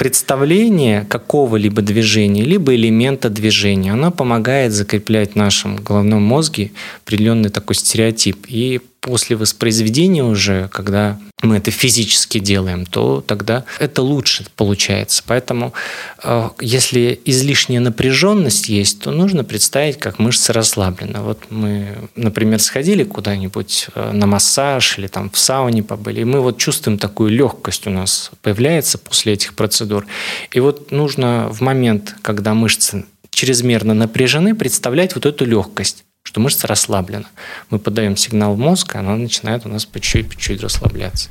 представление какого-либо движения, либо элемента движения, оно помогает закреплять в нашем головном мозге определенный такой стереотип. И после воспроизведения уже, когда мы это физически делаем, то тогда это лучше получается. Поэтому э, если излишняя напряженность есть, то нужно представить, как мышцы расслаблены. Вот мы, например, сходили куда-нибудь э, на массаж или там в сауне побыли, и мы вот чувствуем такую легкость у нас появляется после этих процедур. И вот нужно в момент, когда мышцы чрезмерно напряжены, представлять вот эту легкость что мышца расслаблена. Мы подаем сигнал в мозг, и она начинает у нас по чуть-чуть, расслабляться.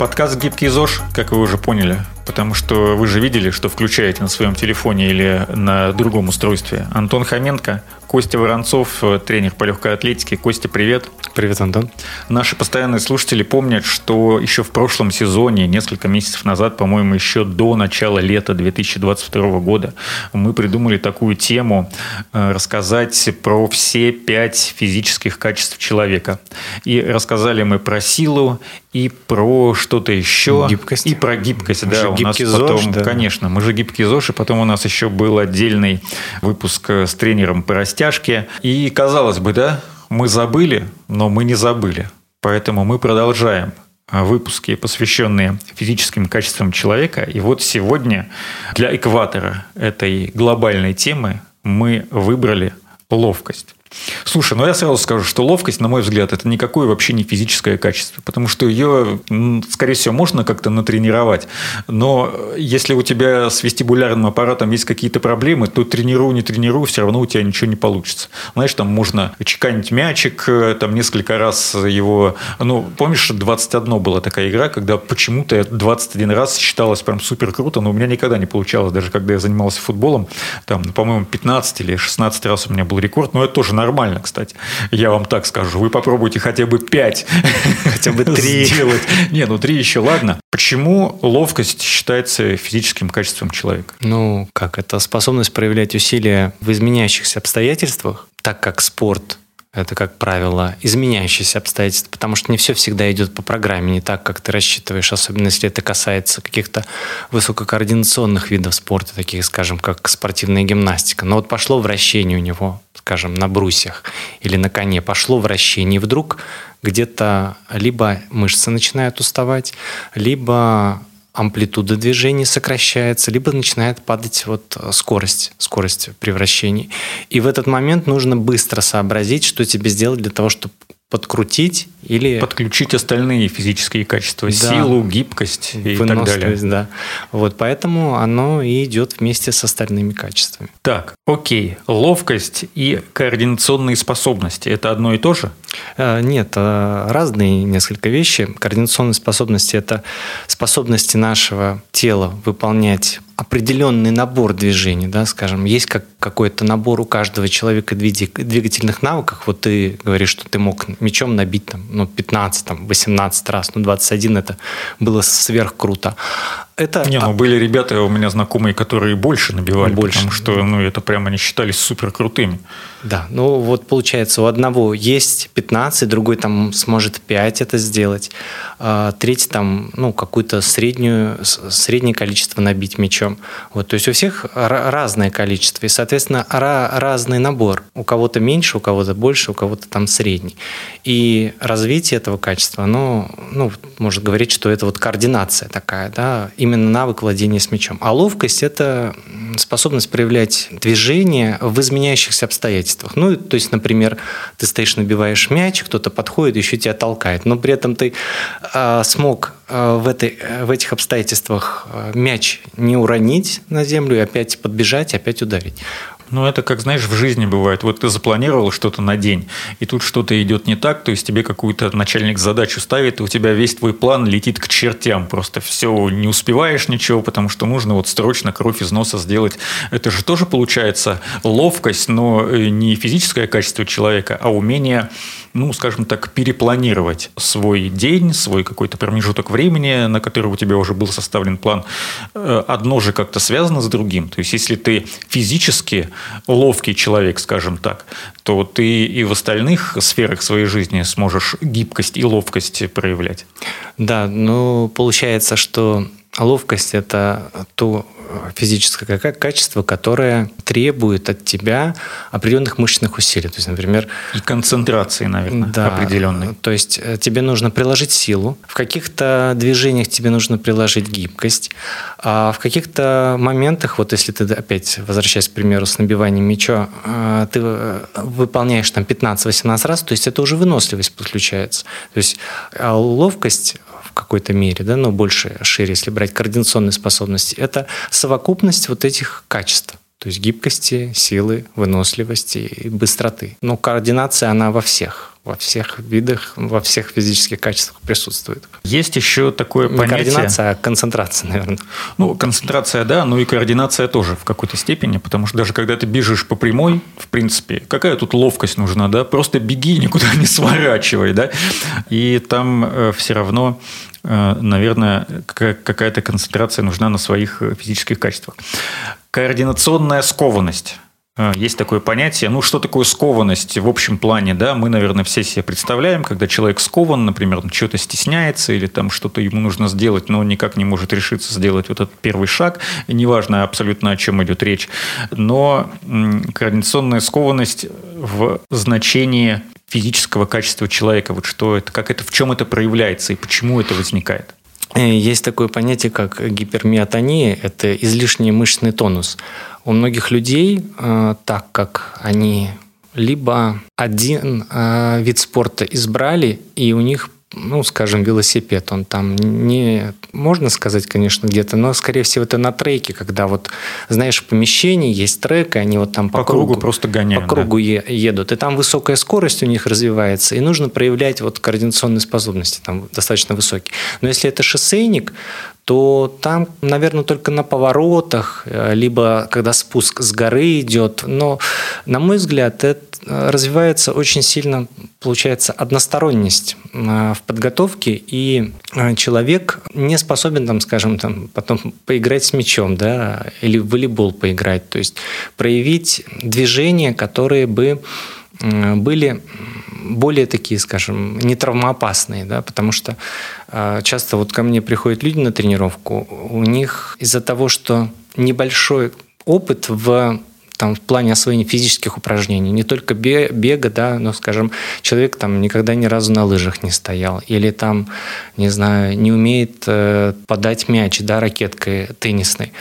Подкаст «Гибкий ЗОЖ», как вы уже поняли, потому что вы же видели, что включаете на своем телефоне или на другом устройстве. Антон Хоменко, Костя Воронцов, тренер по легкой атлетике. Костя, привет. Привет, Антон. Наши постоянные слушатели помнят, что еще в прошлом сезоне, несколько месяцев назад, по-моему, еще до начала лета 2022 года, мы придумали такую тему э, рассказать про все пять физических качеств человека. И рассказали мы про силу и про что-то еще. Гибкость. И про гибкость, да. У нас потом, ЗОЖ, да. конечно, мы же гибкий ЗОЖ, и потом у нас еще был отдельный выпуск с тренером по растяжке. И казалось бы, да, мы забыли, но мы не забыли. Поэтому мы продолжаем выпуски, посвященные физическим качествам человека. И вот сегодня для экватора этой глобальной темы мы выбрали ловкость. Слушай, ну я сразу скажу, что ловкость, на мой взгляд, это никакое вообще не физическое качество, потому что ее, скорее всего, можно как-то натренировать, но если у тебя с вестибулярным аппаратом есть какие-то проблемы, то тренируй, не тренируй, все равно у тебя ничего не получится. Знаешь, там можно чеканить мячик, там несколько раз его... Ну, помнишь, 21 была такая игра, когда почему-то 21 раз считалось прям супер круто, но у меня никогда не получалось, даже когда я занимался футболом, там, по-моему, 15 или 16 раз у меня был рекорд, но это тоже нормально, кстати. Я вам так скажу. Вы попробуйте хотя бы 5. Хотя бы 3. Сделать. Не, ну 3 еще ладно. Почему ловкость считается физическим качеством человека? Ну, как это способность проявлять усилия в изменяющихся обстоятельствах, так как спорт это, как правило, изменяющиеся обстоятельства, потому что не все всегда идет по программе, не так, как ты рассчитываешь, особенно если это касается каких-то высококоординационных видов спорта, таких, скажем, как спортивная гимнастика. Но вот пошло вращение у него, скажем, на брусьях или на коне, пошло вращение, и вдруг где-то либо мышцы начинают уставать, либо амплитуда движения сокращается, либо начинает падать вот э, скорость, скорость превращений. И в этот момент нужно быстро сообразить, что тебе сделать для того, чтобы подкрутить или... Подключить остальные физические качества, да. силу, гибкость и так далее. Да. Вот поэтому оно и идет вместе с остальными качествами. Так, окей. Ловкость и координационные способности – это одно и то же? Э, нет, э, разные несколько вещи. Координационные способности – это способности нашего тела выполнять определенный набор движений, да, скажем, есть как какой-то набор у каждого человека двигательных навыков. Вот ты говоришь, что ты мог мечом набить там, ну, 15, там, 18 раз, ну, 21 это было сверх круто. Это... Не, ну были ребята у меня знакомые, которые больше набивали, больше. потому что ну, это прямо они считались супер крутыми. Да, ну вот получается, у одного есть 15, другой там сможет 5 это сделать, а третий там, ну, какую-то среднюю, среднее количество набить мячом. Вот, то есть у всех разное количество, и, соответственно, разный набор. У кого-то меньше, у кого-то больше, у кого-то там средний. И развитие этого качества, оно, ну, может говорить, что это вот координация такая, да, именно навык владения с мячом. А ловкость – это способность проявлять движение в изменяющихся обстоятельствах. Ну, то есть, например, ты стоишь, набиваешь мяч, кто-то подходит, еще тебя толкает, но при этом ты э, смог в, этой, в этих обстоятельствах э, мяч не уронить на землю и опять подбежать, опять ударить. Ну, это как, знаешь, в жизни бывает. Вот ты запланировал что-то на день, и тут что-то идет не так, то есть тебе какую-то начальник задачу ставит, и у тебя весь твой план летит к чертям. Просто все, не успеваешь ничего, потому что нужно вот срочно кровь из носа сделать. Это же тоже получается ловкость, но э, не физическое качество человека, а умение ну, скажем так, перепланировать свой день, свой какой-то промежуток времени, на который у тебя уже был составлен план. Э, одно же как-то связано с другим. То есть, если ты физически ловкий человек, скажем так, то ты и в остальных сферах своей жизни сможешь гибкость и ловкость проявлять. Да, ну, получается, что ловкость – это то физическое качество, которое требует от тебя определенных мышечных усилий. То есть, например... И концентрации, наверное, да, определенной. То есть э, тебе нужно приложить силу, в каких-то движениях тебе нужно приложить гибкость, а в каких-то моментах, вот если ты опять, возвращаясь к примеру с набиванием мяча, э, ты э, выполняешь там 15-18 раз, то есть это уже выносливость подключается. То есть а ловкость в какой-то мере, да, но больше, шире, если брать координационные способности, это совокупность вот этих качеств. То есть гибкости, силы, выносливости и быстроты. Но координация, она во всех во всех видах, во всех физических качествах присутствует. Есть еще такое Не понятие... координация, а концентрация, наверное. Ну, концентрация, да, но и координация тоже в какой-то степени, потому что даже когда ты бежишь по прямой, в принципе, какая тут ловкость нужна, да? Просто беги, никуда не сворачивай, да? И там э, все равно э, наверное, какая-то концентрация нужна на своих э, физических качествах. Координационная скованность – есть такое понятие. Ну, что такое скованность в общем плане, да, мы, наверное, все себе представляем, когда человек скован, например, что-то стесняется или там что-то ему нужно сделать, но он никак не может решиться сделать вот этот первый шаг, неважно абсолютно о чем идет речь, но координационная скованность в значении физического качества человека, вот что это, как это, в чем это проявляется и почему это возникает? Э, есть такое понятие, как гипермиотония, это излишний мышечный тонус. У многих людей, э, так как они либо один э, вид спорта избрали, и у них ну, скажем, велосипед, он там не, можно сказать, конечно, где-то, но, скорее всего, это на треке, когда вот, знаешь, в помещении есть трек, и они вот там по, по кругу, кругу просто гоняют. По кругу да. едут, и там высокая скорость у них развивается, и нужно проявлять вот координационные способности, там достаточно высокие. Но если это шоссейник, то там, наверное, только на поворотах, э, либо когда спуск с горы идет. Но, на мой взгляд, это развивается очень сильно, получается, односторонность э, в подготовке, и э, человек не способен, там, скажем, там, потом поиграть с мячом, да, или в волейбол поиграть, то есть проявить движения, которые бы были более такие, скажем, не травмоопасные, да, потому что э, часто вот ко мне приходят люди на тренировку, у них из-за того, что небольшой опыт в там, в плане освоения физических упражнений, не только бега, да, но, скажем, человек там никогда ни разу на лыжах не стоял, или там, не знаю, не умеет э, подать мяч, да, ракеткой теннисной,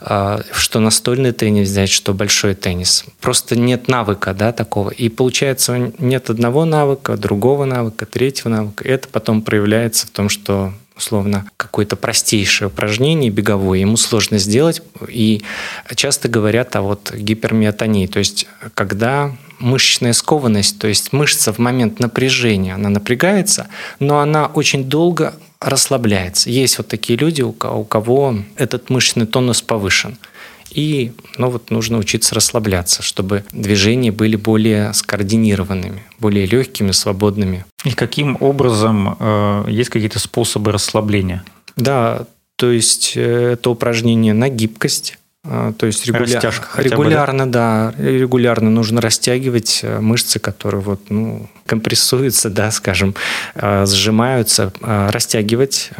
э, что настольный теннис взять, что большой теннис. Просто нет навыка, да, такого. И получается, нет одного навыка, другого навыка, третьего навыка. Это потом проявляется в том, что условно, какое-то простейшее упражнение беговое, ему сложно сделать, и часто говорят о вот гипермиотонии, то есть когда мышечная скованность, то есть мышца в момент напряжения, она напрягается, но она очень долго расслабляется. Есть вот такие люди, у кого этот мышечный тонус повышен – и ну, вот нужно учиться расслабляться, чтобы движения были более скоординированными, более легкими, свободными. И каким образом э, есть какие-то способы расслабления? Да, то есть э, это упражнение на гибкость, то есть регуля... регулярно, бы, да? да, регулярно нужно растягивать э, мышцы, которые вот, ну, компрессуются, да, скажем, э, сжимаются, э, растягивать.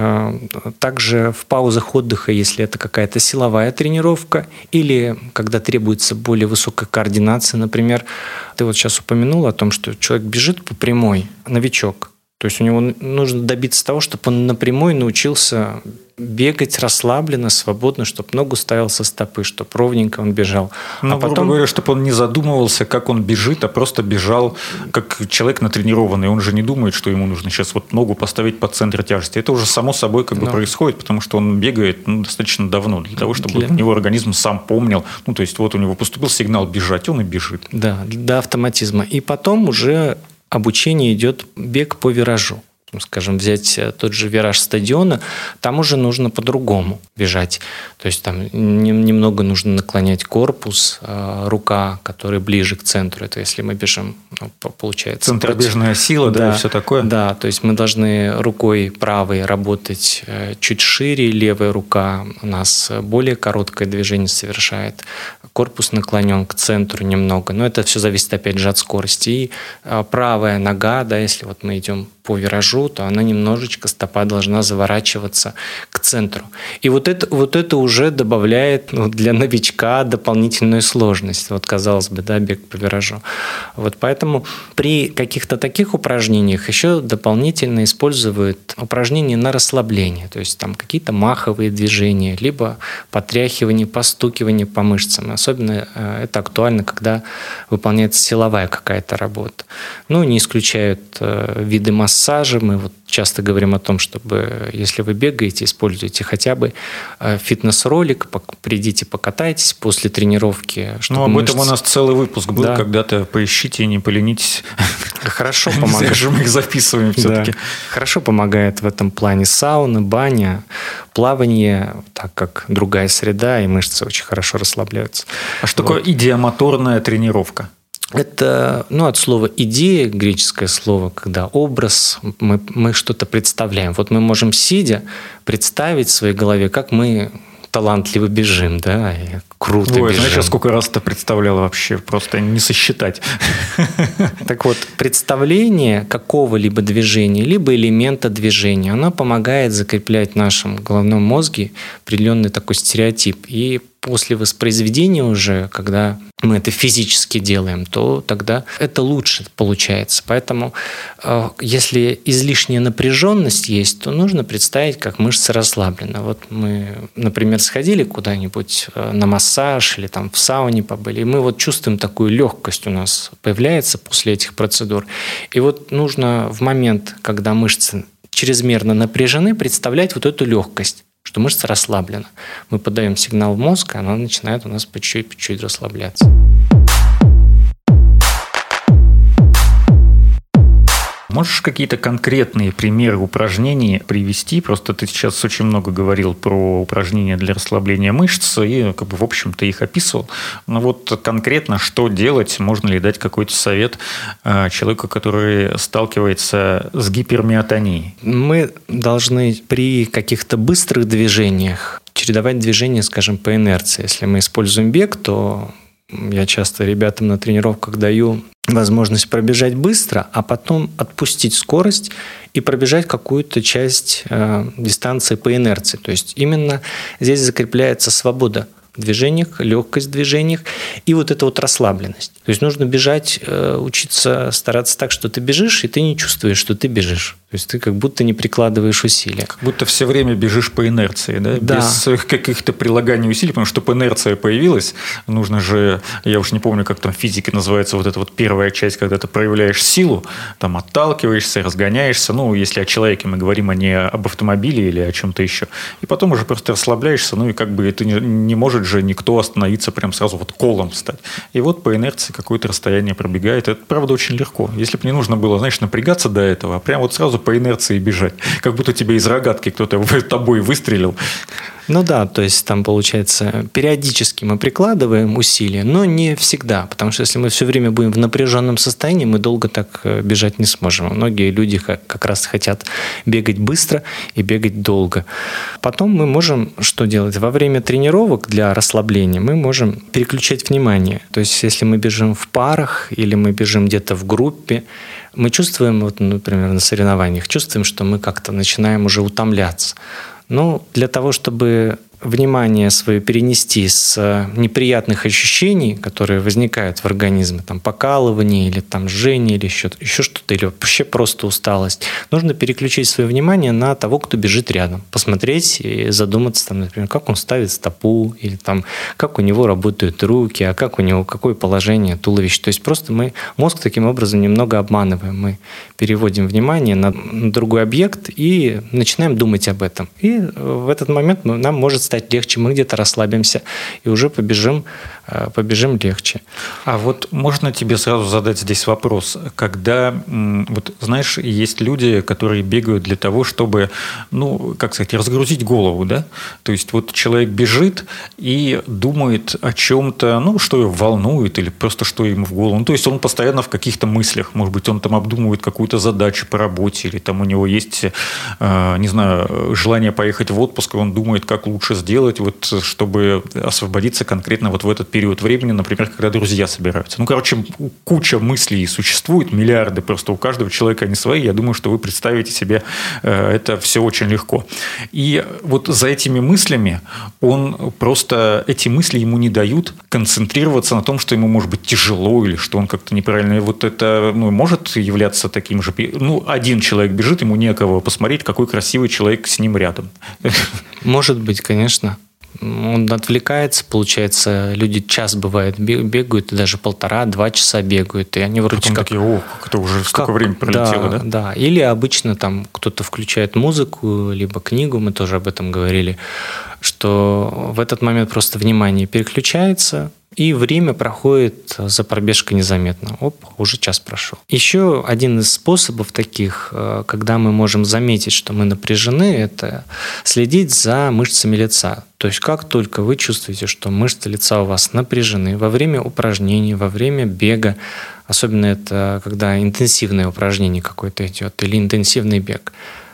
Также в паузах отдыха, если это какая-то силовая тренировка или когда требуется более высокая координация, например, ты вот сейчас упомянул о том, что человек бежит по прямой, новичок, То есть у него нужно добиться того, чтобы он напрямую научился бегать расслабленно, свободно, чтобы ногу ставил со стопы, чтобы ровненько он бежал. Ну, а потом... грубо говоря, чтобы он не задумывался, как он бежит, а просто бежал как человек натренированный. Он же не думает, что ему нужно сейчас вот ногу поставить под центр тяжести. Это уже само собой как бы Но... происходит, потому что он бегает ну, достаточно давно для того, чтобы для... у него организм сам помнил. Ну, то есть вот у него поступил сигнал бежать, он и бежит. Да, до автоматизма. И потом уже обучение идет бег по виражу скажем, взять э, тот же вираж стадиона, там уже нужно по-другому бежать. То есть там немного нужно наклонять корпус, э, рука, которая ближе к центру. Это если мы бежим, ну, получается. Центробежная сила, да, да, и все такое. Да, то есть мы должны рукой правой работать э, чуть шире, левая рука у нас более короткое движение совершает. Корпус наклонен к центру немного, но это все зависит опять же от скорости. И правая нога, да, если вот мы идем по виражу, то она немножечко, стопа должна заворачиваться к центру. И вот это, вот это уже добавляет ну, для новичка дополнительную сложность. Вот, казалось бы, да, бег по виражу. Вот поэтому при каких-то таких упражнениях еще дополнительно используют упражнения на расслабление. То есть там какие-то маховые движения, либо потряхивание, постукивание по мышцам. Особенно э, это актуально, когда выполняется силовая какая-то работа. Ну, не исключают э, виды массажа, массажа. Мы вот часто говорим о том, чтобы, если вы бегаете, используйте хотя бы э, фитнес-ролик, придите покатайтесь после тренировки. Ну, об мышцы... этом у нас целый выпуск был, да. когда-то поищите, не поленитесь. Хорошо помогает. Мы их записываем все-таки. Да. Хорошо помогает в этом плане сауна, баня, плавание, так как другая среда, и мышцы очень хорошо расслабляются. А что вот. такое идиомоторная тренировка? Это ну, от слова идея, греческое слово, когда образ, мы, мы что-то представляем. Вот мы можем, сидя, представить в своей голове, как мы талантливо бежим, да, и круто Ой, бежим. Знаешь, сколько раз это представлял вообще, просто не сосчитать. Так вот, представление какого-либо движения, либо элемента движения, оно помогает закреплять в нашем головном мозге определенный такой стереотип. И после воспроизведения уже, когда мы это физически делаем, то тогда это лучше получается. Поэтому э, если излишняя напряженность есть, то нужно представить, как мышцы расслаблены. Вот мы, например, сходили куда-нибудь э, на массаж или там в сауне побыли, и мы вот чувствуем такую легкость у нас появляется после этих процедур. И вот нужно в момент, когда мышцы чрезмерно напряжены, представлять вот эту легкость что мышца расслаблена. Мы подаем сигнал в мозг, и она начинает у нас по чуть-чуть, расслабляться. Можешь какие-то конкретные примеры упражнений привести? Просто ты сейчас очень много говорил про упражнения для расслабления мышц и, как бы, в общем-то, их описывал. Но вот конкретно что делать? Можно ли дать какой-то совет э, человеку, который сталкивается с гипермиотонией? Мы должны при каких-то быстрых движениях чередовать движения, скажем, по инерции. Если мы используем бег, то я часто ребятам на тренировках даю возможность пробежать быстро, а потом отпустить скорость и пробежать какую-то часть э, дистанции по инерции. То есть именно здесь закрепляется свобода в движениях, легкость в движениях и вот эта вот расслабленность. То есть нужно бежать, э, учиться стараться так, что ты бежишь, и ты не чувствуешь, что ты бежишь. То есть ты как будто не прикладываешь усилия. Как будто все время бежишь по инерции, да? да. Без каких-то прилаганий усилий, потому что чтобы инерция появилась, нужно же, я уж не помню, как там в физике называется вот эта вот первая часть, когда ты проявляешь силу, там отталкиваешься, разгоняешься, ну, если о человеке мы говорим, а не об автомобиле или о чем-то еще. И потом уже просто расслабляешься, ну, и как бы это не, не может же никто остановиться прям сразу вот колом стать. И вот по инерции какое-то расстояние пробегает. Это, правда, очень легко. Если бы не нужно было, знаешь, напрягаться до этого, а прям вот сразу по инерции бежать. Как будто тебе из рогатки кто-то тобой выстрелил. Ну да, то есть там получается периодически мы прикладываем усилия, но не всегда, потому что если мы все время будем в напряженном состоянии, мы долго так э, бежать не сможем. Многие люди как раз хотят бегать быстро и бегать долго. Потом мы можем что делать? Во время тренировок для расслабления мы можем переключать внимание. То есть если мы бежим в парах или мы бежим где-то в группе, мы чувствуем, вот, например, на соревнованиях, чувствуем, что мы как-то начинаем уже утомляться. Ну, для того, чтобы внимание свое перенести с э, неприятных ощущений, которые возникают в организме, там покалывание или там жжение или еще, еще что-то, или вообще просто усталость, нужно переключить свое внимание на того, кто бежит рядом, посмотреть и задуматься, там, например, как он ставит стопу, или там, как у него работают руки, а как у него, какое положение туловища. То есть просто мы мозг таким образом немного обманываем. Мы переводим внимание на другой объект и начинаем думать об этом. И в этот момент нам может стать легче, мы где-то расслабимся и уже побежим, э, побежим легче. А вот можно тебе сразу задать здесь вопрос, когда, вот знаешь, есть люди, которые бегают для того, чтобы, ну, как сказать, разгрузить голову, да? То есть вот человек бежит и думает о чем-то, ну, что его волнует или просто что ему в голову. Ну, то есть он постоянно в каких-то мыслях, может быть, он там обдумывает какую-то задачу по работе или там у него есть, э, не знаю, желание поехать в отпуск, и он думает, как лучше сделать, вот, чтобы освободиться конкретно вот в этот период времени, например, когда друзья собираются. Ну, короче, куча мыслей существует, миллиарды просто у каждого человека они свои. Я думаю, что вы представите себе э, это все очень легко. И вот за этими мыслями он просто, эти мысли ему не дают концентрироваться на том, что ему может быть тяжело или что он как-то неправильно. Вот это ну, может являться таким же... Ну, один человек бежит, ему некого посмотреть, какой красивый человек с ним рядом. Может быть, конечно он отвлекается, получается, люди час бывает бегают, и даже полтора-два часа бегают, и они вроде Потом как... такие, о, как это уже столько как... времени пролетело, да, да? Да, или обычно там кто-то включает музыку, либо книгу, мы тоже об этом говорили, что в этот момент просто внимание переключается, и время проходит за пробежкой незаметно. Оп, уже час прошел. Еще один из способов таких, э, когда мы можем заметить, что мы напряжены, это следить за мышцами лица. То есть как только вы чувствуете, что мышцы лица у вас напряжены во время упражнений, во время бега, особенно это когда интенсивное упражнение какое-то идет или интенсивный бег,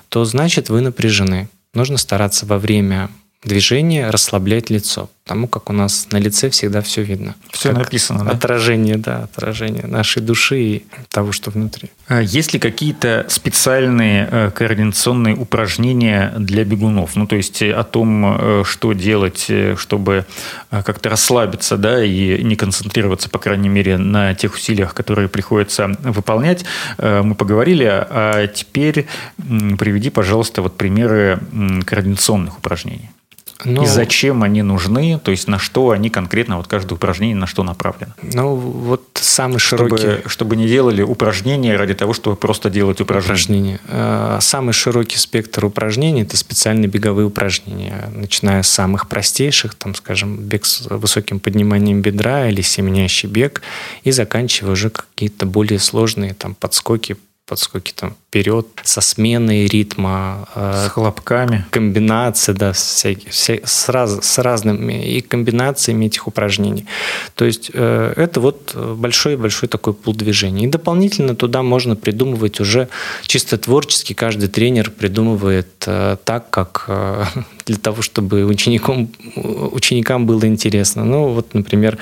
то значит вы напряжены. Нужно стараться во время движение расслаблять лицо, потому как у нас на лице всегда все видно. Все написано, да? Отражение, да, отражение нашей души и того, что внутри. А есть ли какие-то специальные э, координационные упражнения для бегунов? Ну, то есть о том, э, что делать, э, чтобы как-то расслабиться, да, и не концентрироваться, по крайней мере, на тех усилиях, которые приходится выполнять, мы поговорили. А теперь приведи, пожалуйста, вот примеры координационных упражнений. Но... И зачем они нужны, то есть на что они конкретно, вот каждое упражнение на что направлено. Ну, вот самый широкий... Чтобы, чтобы не делали упражнения ради того, чтобы просто делать упражнения. упражнения. Э, самый широкий спектр упражнений – это специальные беговые упражнения, начиная с самых простейших, там, скажем, бег с высоким подниманием бедра или семенящий бег, и заканчивая уже какие-то более сложные там подскоки подскоки там вперед, со сменой ритма. Э, с хлопками. Комбинации, да, всякие, все, с, раз, с разными и комбинациями этих упражнений. То есть э, это вот большой-большой такой пул движений. И дополнительно туда можно придумывать уже чисто творчески. Каждый тренер придумывает э, так, как для того, чтобы ученикам, ученикам было интересно. Ну вот, например,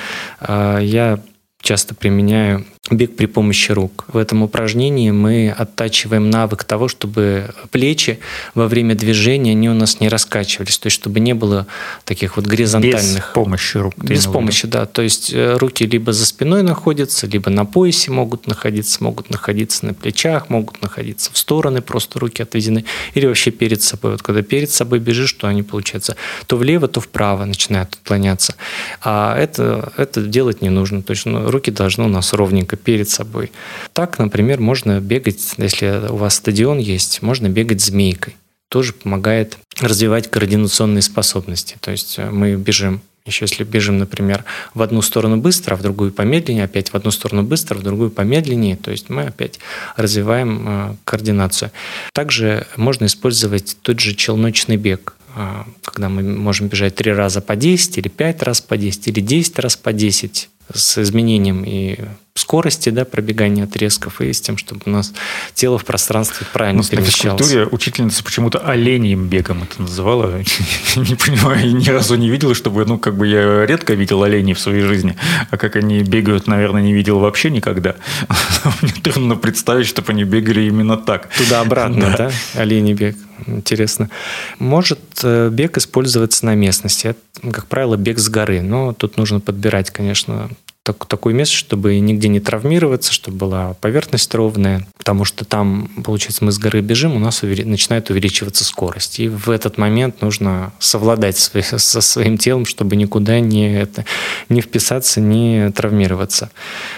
я часто применяю бег при помощи рук. В этом упражнении мы оттачиваем навык того, чтобы плечи во время движения они у нас не раскачивались, то есть чтобы не было таких вот горизонтальных... Без помощи рук. Без помощи, да. То есть э, руки либо за спиной находятся, либо на поясе могут находиться, могут находиться на плечах, могут находиться в стороны, просто руки отведены, или вообще перед собой. Вот когда перед собой бежишь, что они получается то влево, то вправо начинают отклоняться. А это, это делать не нужно. То есть ну, руки должны у нас ровненько перед собой. Так, например, можно бегать, если у вас стадион есть, можно бегать змейкой. Тоже помогает развивать координационные способности. То есть э, мы бежим еще если бежим, например, в одну сторону быстро, а в другую помедленнее, опять в одну сторону быстро, в другую помедленнее, то есть мы опять развиваем э, координацию. Также можно использовать тот же челночный бег, э, когда мы можем бежать три раза по 10 или пять раз по 10 или 10 раз по 10 с изменением и скорости, да, пробегания отрезков, и с тем, чтобы у нас тело в пространстве правильно ну, перемещалось. В учительница почему-то оленьим бегом это называла. Не понимаю, ни разу не видел, чтобы, ну, как бы я редко видел оленей в своей жизни, а как они бегают, наверное, не видел вообще никогда. Мне трудно представить, чтобы они бегали именно так. Туда-обратно, да? да? Оленей бег. Интересно. Может э, бег использоваться на местности. Это, как правило, бег с горы. Но тут нужно подбирать, конечно, так, такое место, чтобы нигде не травмироваться, чтобы была поверхность ровная, потому что там, получается, мы с горы бежим, у нас увели... начинает увеличиваться скорость. И в этот момент нужно совладать свои... со своим телом, чтобы никуда не, это... не вписаться, не травмироваться.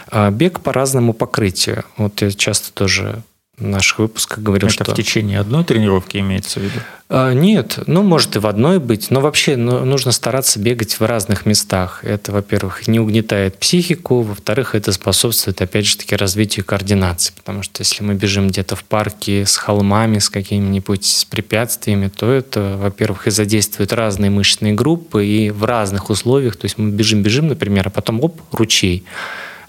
А бег по разному покрытию. Вот я часто тоже наших выпусках говорил, Это что... в течение одной тренировки имеется в виду? А, нет, ну, может и в одной быть, но вообще ну, нужно стараться бегать в разных местах. Это, во-первых, не угнетает психику, во-вторых, это способствует, опять же таки, развитию координации, потому что если мы бежим где-то в парке с холмами, с какими-нибудь с препятствиями, то это, во-первых, и задействует разные мышечные группы, и в разных условиях, то есть мы бежим-бежим, например, а потом, оп, ручей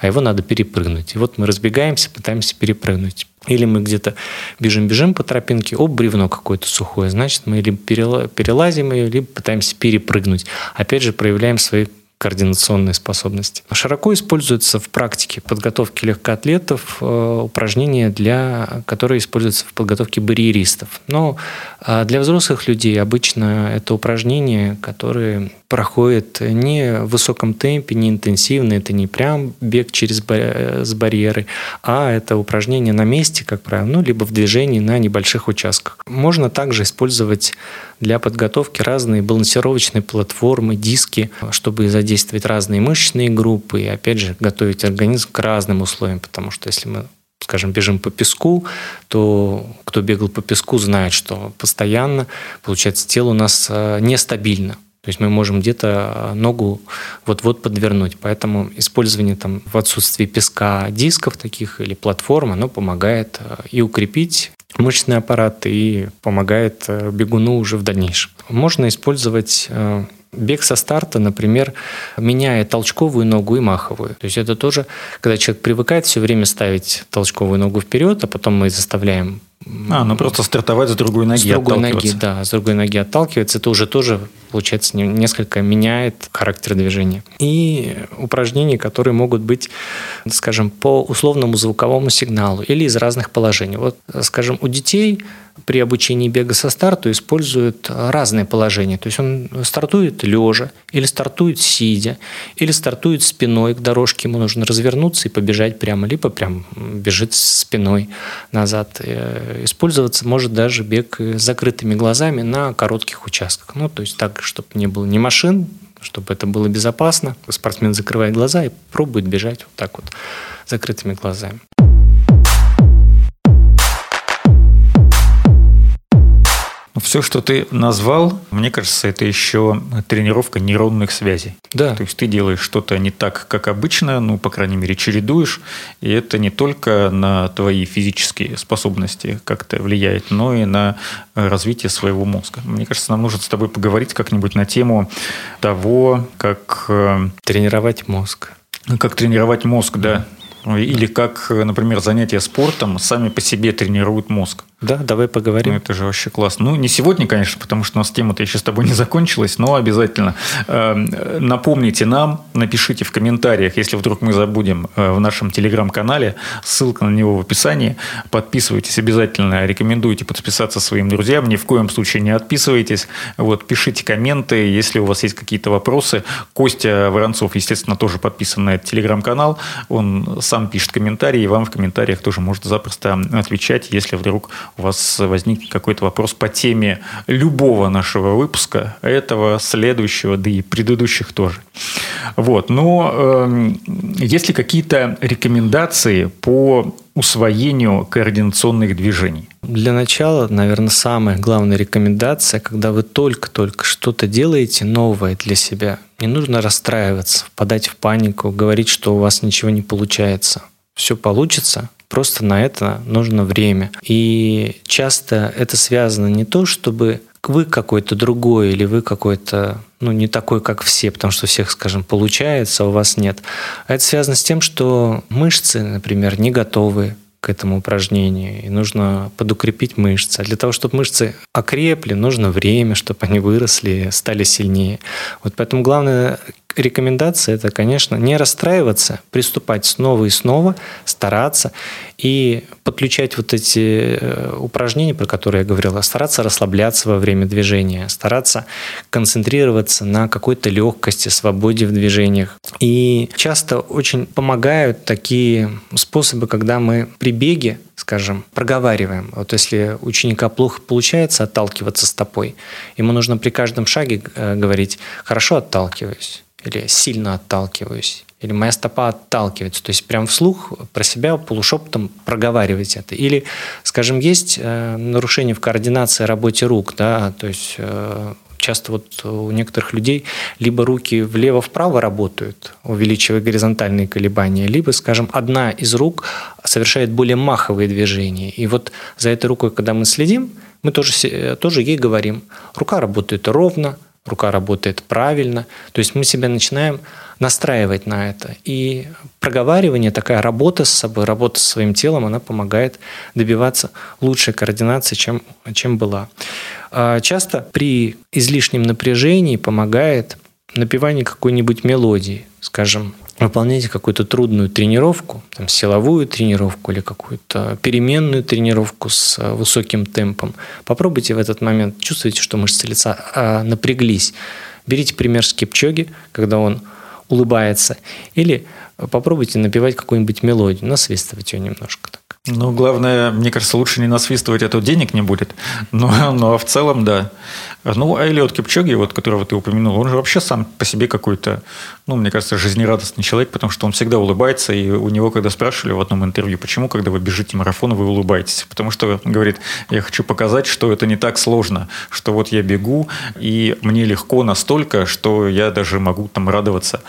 а его надо перепрыгнуть. И вот мы разбегаемся, пытаемся перепрыгнуть. Или мы где-то бежим-бежим по тропинке, оп, бревно какое-то сухое, значит, мы либо перелазим ее, либо пытаемся перепрыгнуть. Опять же, проявляем свои координационные способности. Широко используются в практике подготовки легкоатлетов э, упражнения, для, которые используются в подготовке барьеристов. Но э, для взрослых людей обычно это упражнения, которые проходят не в высоком темпе, не интенсивно, это не прям бег через э, с барьеры, а это упражнение на месте, как правило, ну, либо в движении на небольших участках. Можно также использовать для подготовки разные балансировочные платформы, диски, чтобы задействовать разные мышечные группы и, опять же, готовить организм к разным условиям, потому что если мы скажем, бежим по песку, то кто бегал по песку, знает, что постоянно, получается, тело у нас э, нестабильно. То есть мы можем где-то э, ногу вот-вот подвернуть. Поэтому использование там в отсутствии песка дисков таких или платформ, оно помогает э, и укрепить мышечный аппарат и помогает бегуну уже в дальнейшем. Можно использовать бег со старта, например, меняя толчковую ногу и маховую. То есть это тоже, когда человек привыкает все время ставить толчковую ногу вперед, а потом мы заставляем а, ну просто стартовать с другой ноги, С другой ноги, да, с другой ноги отталкиваться. Это уже тоже, получается, несколько меняет характер движения. И упражнения, которые могут быть, скажем, по условному звуковому сигналу или из разных положений. Вот, скажем, у детей при обучении бега со старту используют разные положения. То есть он стартует лежа, или стартует сидя, или стартует спиной к дорожке, ему нужно развернуться и побежать прямо, либо прям бежит спиной назад. Э, использоваться может даже бег с закрытыми глазами на коротких участках. Ну, то есть так, чтобы не было ни машин, чтобы это было безопасно. Спортсмен закрывает глаза и пробует бежать вот так вот закрытыми глазами. Все, что ты назвал, мне кажется, это еще тренировка нейронных связей. Да. То есть ты делаешь что-то не так, как обычно, ну, по крайней мере, чередуешь, и это не только на твои физические способности как-то влияет, но и на развитие своего мозга. Мне кажется, нам нужно с тобой поговорить как-нибудь на тему того, как... Э, тренировать мозг. Как тренировать мозг, да. Или как, например, занятия спортом сами по себе тренируют мозг. Да, давай поговорим. Ну, это же вообще классно. Ну, не сегодня, конечно, потому что у нас тема-то еще с тобой не закончилась, но обязательно э, напомните нам, напишите в комментариях, если вдруг мы забудем э, в нашем телеграм-канале, ссылка на него в описании. Подписывайтесь обязательно, рекомендуйте подписаться своим друзьям, ни в коем случае не отписывайтесь. Вот, пишите комменты, если у вас есть какие-то вопросы. Костя Воронцов, естественно, тоже подписан на этот телеграм-канал. Он сам пишет комментарии, и вам в комментариях тоже может запросто отвечать, если вдруг у вас возникнет какой-то вопрос по теме любого нашего выпуска, этого, следующего, да и предыдущих тоже. Вот. Но э, есть ли какие-то рекомендации по усвоению координационных движений? Для начала, наверное, самая главная рекомендация, когда вы только-только что-то делаете новое для себя, не нужно расстраиваться, впадать в панику, говорить, что у вас ничего не получается. Все получится, Просто на это нужно время. И часто это связано не то, чтобы вы какой-то другой или вы какой-то ну, не такой, как все, потому что у всех, скажем, получается, а у вас нет. А это связано с тем, что мышцы, например, не готовы к этому упражнению, и нужно подукрепить мышцы. А для того, чтобы мышцы окрепли, нужно время, чтобы они выросли, стали сильнее. Вот поэтому главное рекомендация – это, конечно, не расстраиваться, приступать снова и снова, стараться и подключать вот эти э, упражнения, про которые я говорил, стараться расслабляться во время движения, стараться концентрироваться на какой-то легкости, свободе в движениях. И часто очень помогают такие способы, когда мы при беге скажем, проговариваем. Вот если ученика плохо получается отталкиваться стопой, ему нужно при каждом шаге э, говорить «хорошо отталкиваюсь», или сильно отталкиваюсь, или моя стопа отталкивается. То есть прям вслух про себя полушепотом проговаривать это. Или, скажем, есть э, нарушение в координации работе рук, да, то есть э, часто вот у некоторых людей либо руки влево-вправо работают, увеличивая горизонтальные колебания, либо, скажем, одна из рук совершает более маховые движения. И вот за этой рукой, когда мы следим, мы тоже, э, тоже ей говорим, рука работает ровно, рука работает правильно. То есть мы себя начинаем настраивать на это. И проговаривание, такая работа с собой, работа с своим телом, она помогает добиваться лучшей координации, чем, чем была. А часто при излишнем напряжении помогает напевание какой-нибудь мелодии. Скажем, выполняете какую-то трудную тренировку, там, силовую тренировку или какую-то переменную тренировку с э, высоким темпом, попробуйте в этот момент, чувствуете, что мышцы лица а, напряглись. Берите пример с Кипчоги, когда он улыбается, или попробуйте напевать какую-нибудь мелодию, насвистывать ее немножко. Ну, главное, мне кажется, лучше не насвистывать, а то денег не будет. Но, но в целом, да. Ну, а Элиот Кипчоги, вот, которого ты упомянул, он же вообще сам по себе какой-то, ну, мне кажется, жизнерадостный человек, потому что он всегда улыбается, и у него, когда спрашивали в одном интервью, почему, когда вы бежите марафон, вы улыбаетесь? Потому что, говорит, я хочу показать, что это не так сложно, что вот я бегу, и мне легко настолько, что я даже могу там радоваться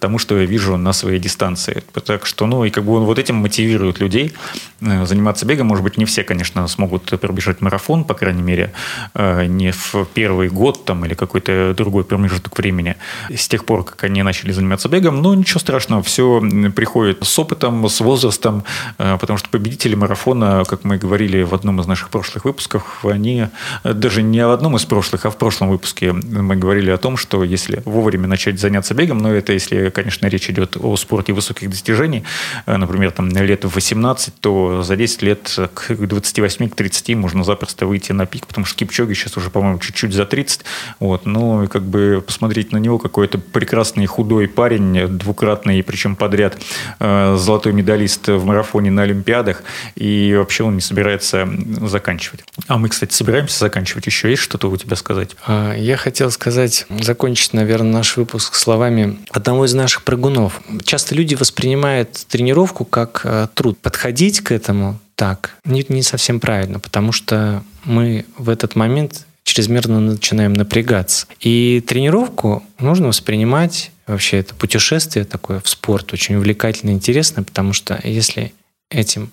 тому, что я вижу на своей дистанции. Так что, ну, и как бы он вот этим мотивирует людей заниматься бегом. Может быть, не все, конечно, смогут пробежать марафон, по крайней мере, э, не в первый год там, или какой-то другой промежуток времени, с тех пор, как они начали заниматься бегом. Но ничего страшного, все приходит с опытом, с возрастом, э, потому что победители марафона, как мы говорили в одном из наших прошлых выпусков, они э, даже не в одном из прошлых, а в прошлом выпуске мы говорили о том, что если вовремя начать заняться бегом, но это если, конечно, речь идет о спорте высоких достижений, э, например, там лет в 18, то за 10 лет к 28 к 30 можно запросто выйти на пик, потому что Кипчоги сейчас уже, по-моему, чуть-чуть чуть за 30. Вот, ну, и как бы посмотреть на него, какой-то прекрасный худой парень, двукратный, причем подряд, э, золотой медалист в марафоне на Олимпиадах, и вообще он не собирается заканчивать. А мы, кстати, собираемся заканчивать. Еще есть что-то у тебя сказать? А, я хотел сказать, закончить, наверное, наш выпуск словами одного из наших прыгунов. Часто люди воспринимают тренировку как э, труд. Подходить к этому так не, не совсем правильно, потому что мы в этот момент чрезмерно начинаем напрягаться. И тренировку нужно воспринимать, вообще это путешествие такое в спорт очень увлекательно интересно, потому что если этим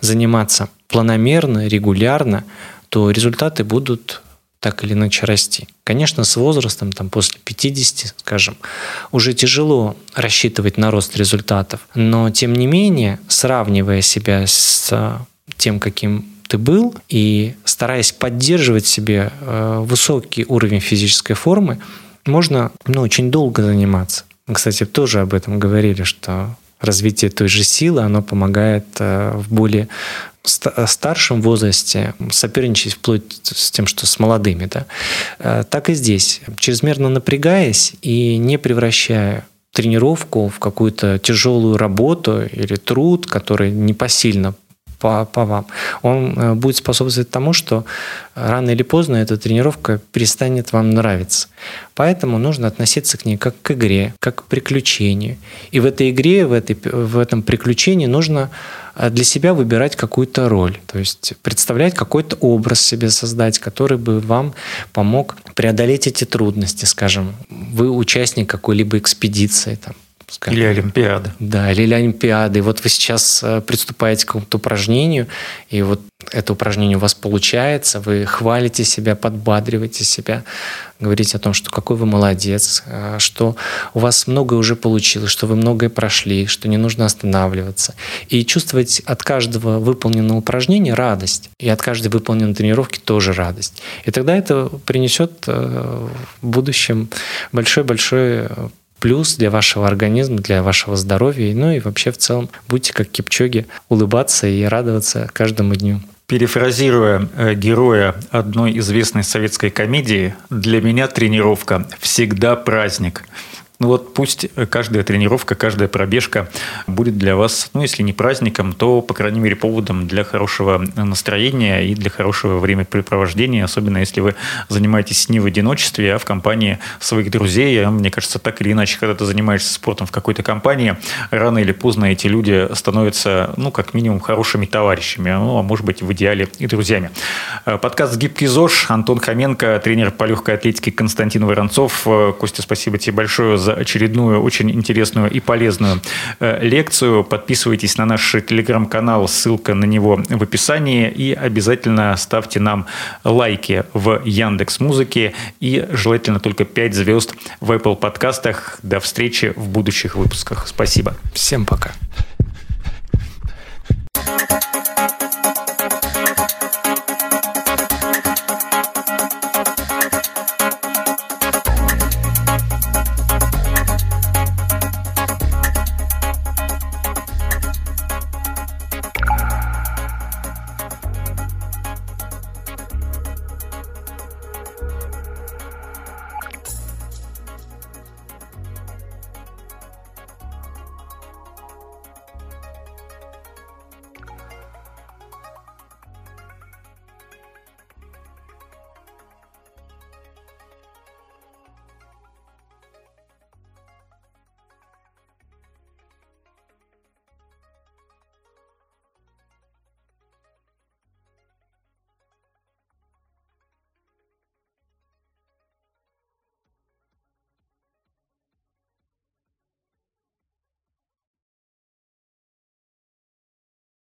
заниматься планомерно, регулярно, то результаты будут так или иначе расти. Конечно, с возрастом, там, после 50, скажем, уже тяжело рассчитывать на рост результатов, но тем не менее, сравнивая себя с тем, каким ты был, и стараясь поддерживать себе э, высокий уровень физической формы, можно ну, очень долго заниматься. Мы, кстати, тоже об этом говорили, что развитие той же силы, оно помогает э, в более старшем возрасте соперничать вплоть с тем, что с молодыми. Да? Э, так и здесь. Чрезмерно напрягаясь и не превращая тренировку в какую-то тяжелую работу или труд, который непосильно по, по вам, он э, будет способствовать тому, что рано или поздно эта тренировка перестанет вам нравиться. Поэтому нужно относиться к ней как к игре, как к приключению. И в этой игре, в, этой, в этом приключении нужно э, для себя выбирать какую-то роль, то есть представлять какой-то образ себе создать, который бы вам помог преодолеть эти трудности, скажем, вы участник какой-либо экспедиции, там, Скажем. Или Олимпиады. Да, или Олимпиады. И вот вы сейчас э, приступаете к какому-то упражнению, и вот это упражнение у вас получается, вы хвалите себя, подбадриваете себя, говорите о том, что какой вы молодец, э, что у вас многое уже получилось, что вы многое прошли, что не нужно останавливаться. И чувствовать от каждого выполненного упражнения радость, и от каждой выполненной тренировки тоже радость. И тогда это принесет э, в будущем большой-большой плюс для вашего организма, для вашего здоровья, ну и вообще в целом будьте как Кипчоги, улыбаться и радоваться каждому дню. Перефразируя э, героя одной известной советской комедии, для меня тренировка всегда праздник. Ну вот пусть каждая тренировка, каждая пробежка будет для вас, ну если не праздником, то, по крайней мере, поводом для хорошего настроения и для хорошего времяпрепровождения, особенно если вы занимаетесь не в одиночестве, а в компании своих друзей. А мне кажется, так или иначе, когда ты занимаешься спортом в какой-то компании, рано или поздно эти люди становятся, ну, как минимум, хорошими товарищами, ну, а может быть, в идеале и друзьями. Э, подкаст «Гибкий ЗОЖ», Антон Хоменко, тренер по легкой атлетике Константин Воронцов. Э, Костя, спасибо тебе большое за очередную очень интересную и полезную э, лекцию. Подписывайтесь на наш телеграм-канал, ссылка на него в описании. И обязательно ставьте нам лайки в Яндекс Музыке и желательно только 5 звезд в Apple подкастах. До встречи в будущих выпусках. Спасибо. Всем пока.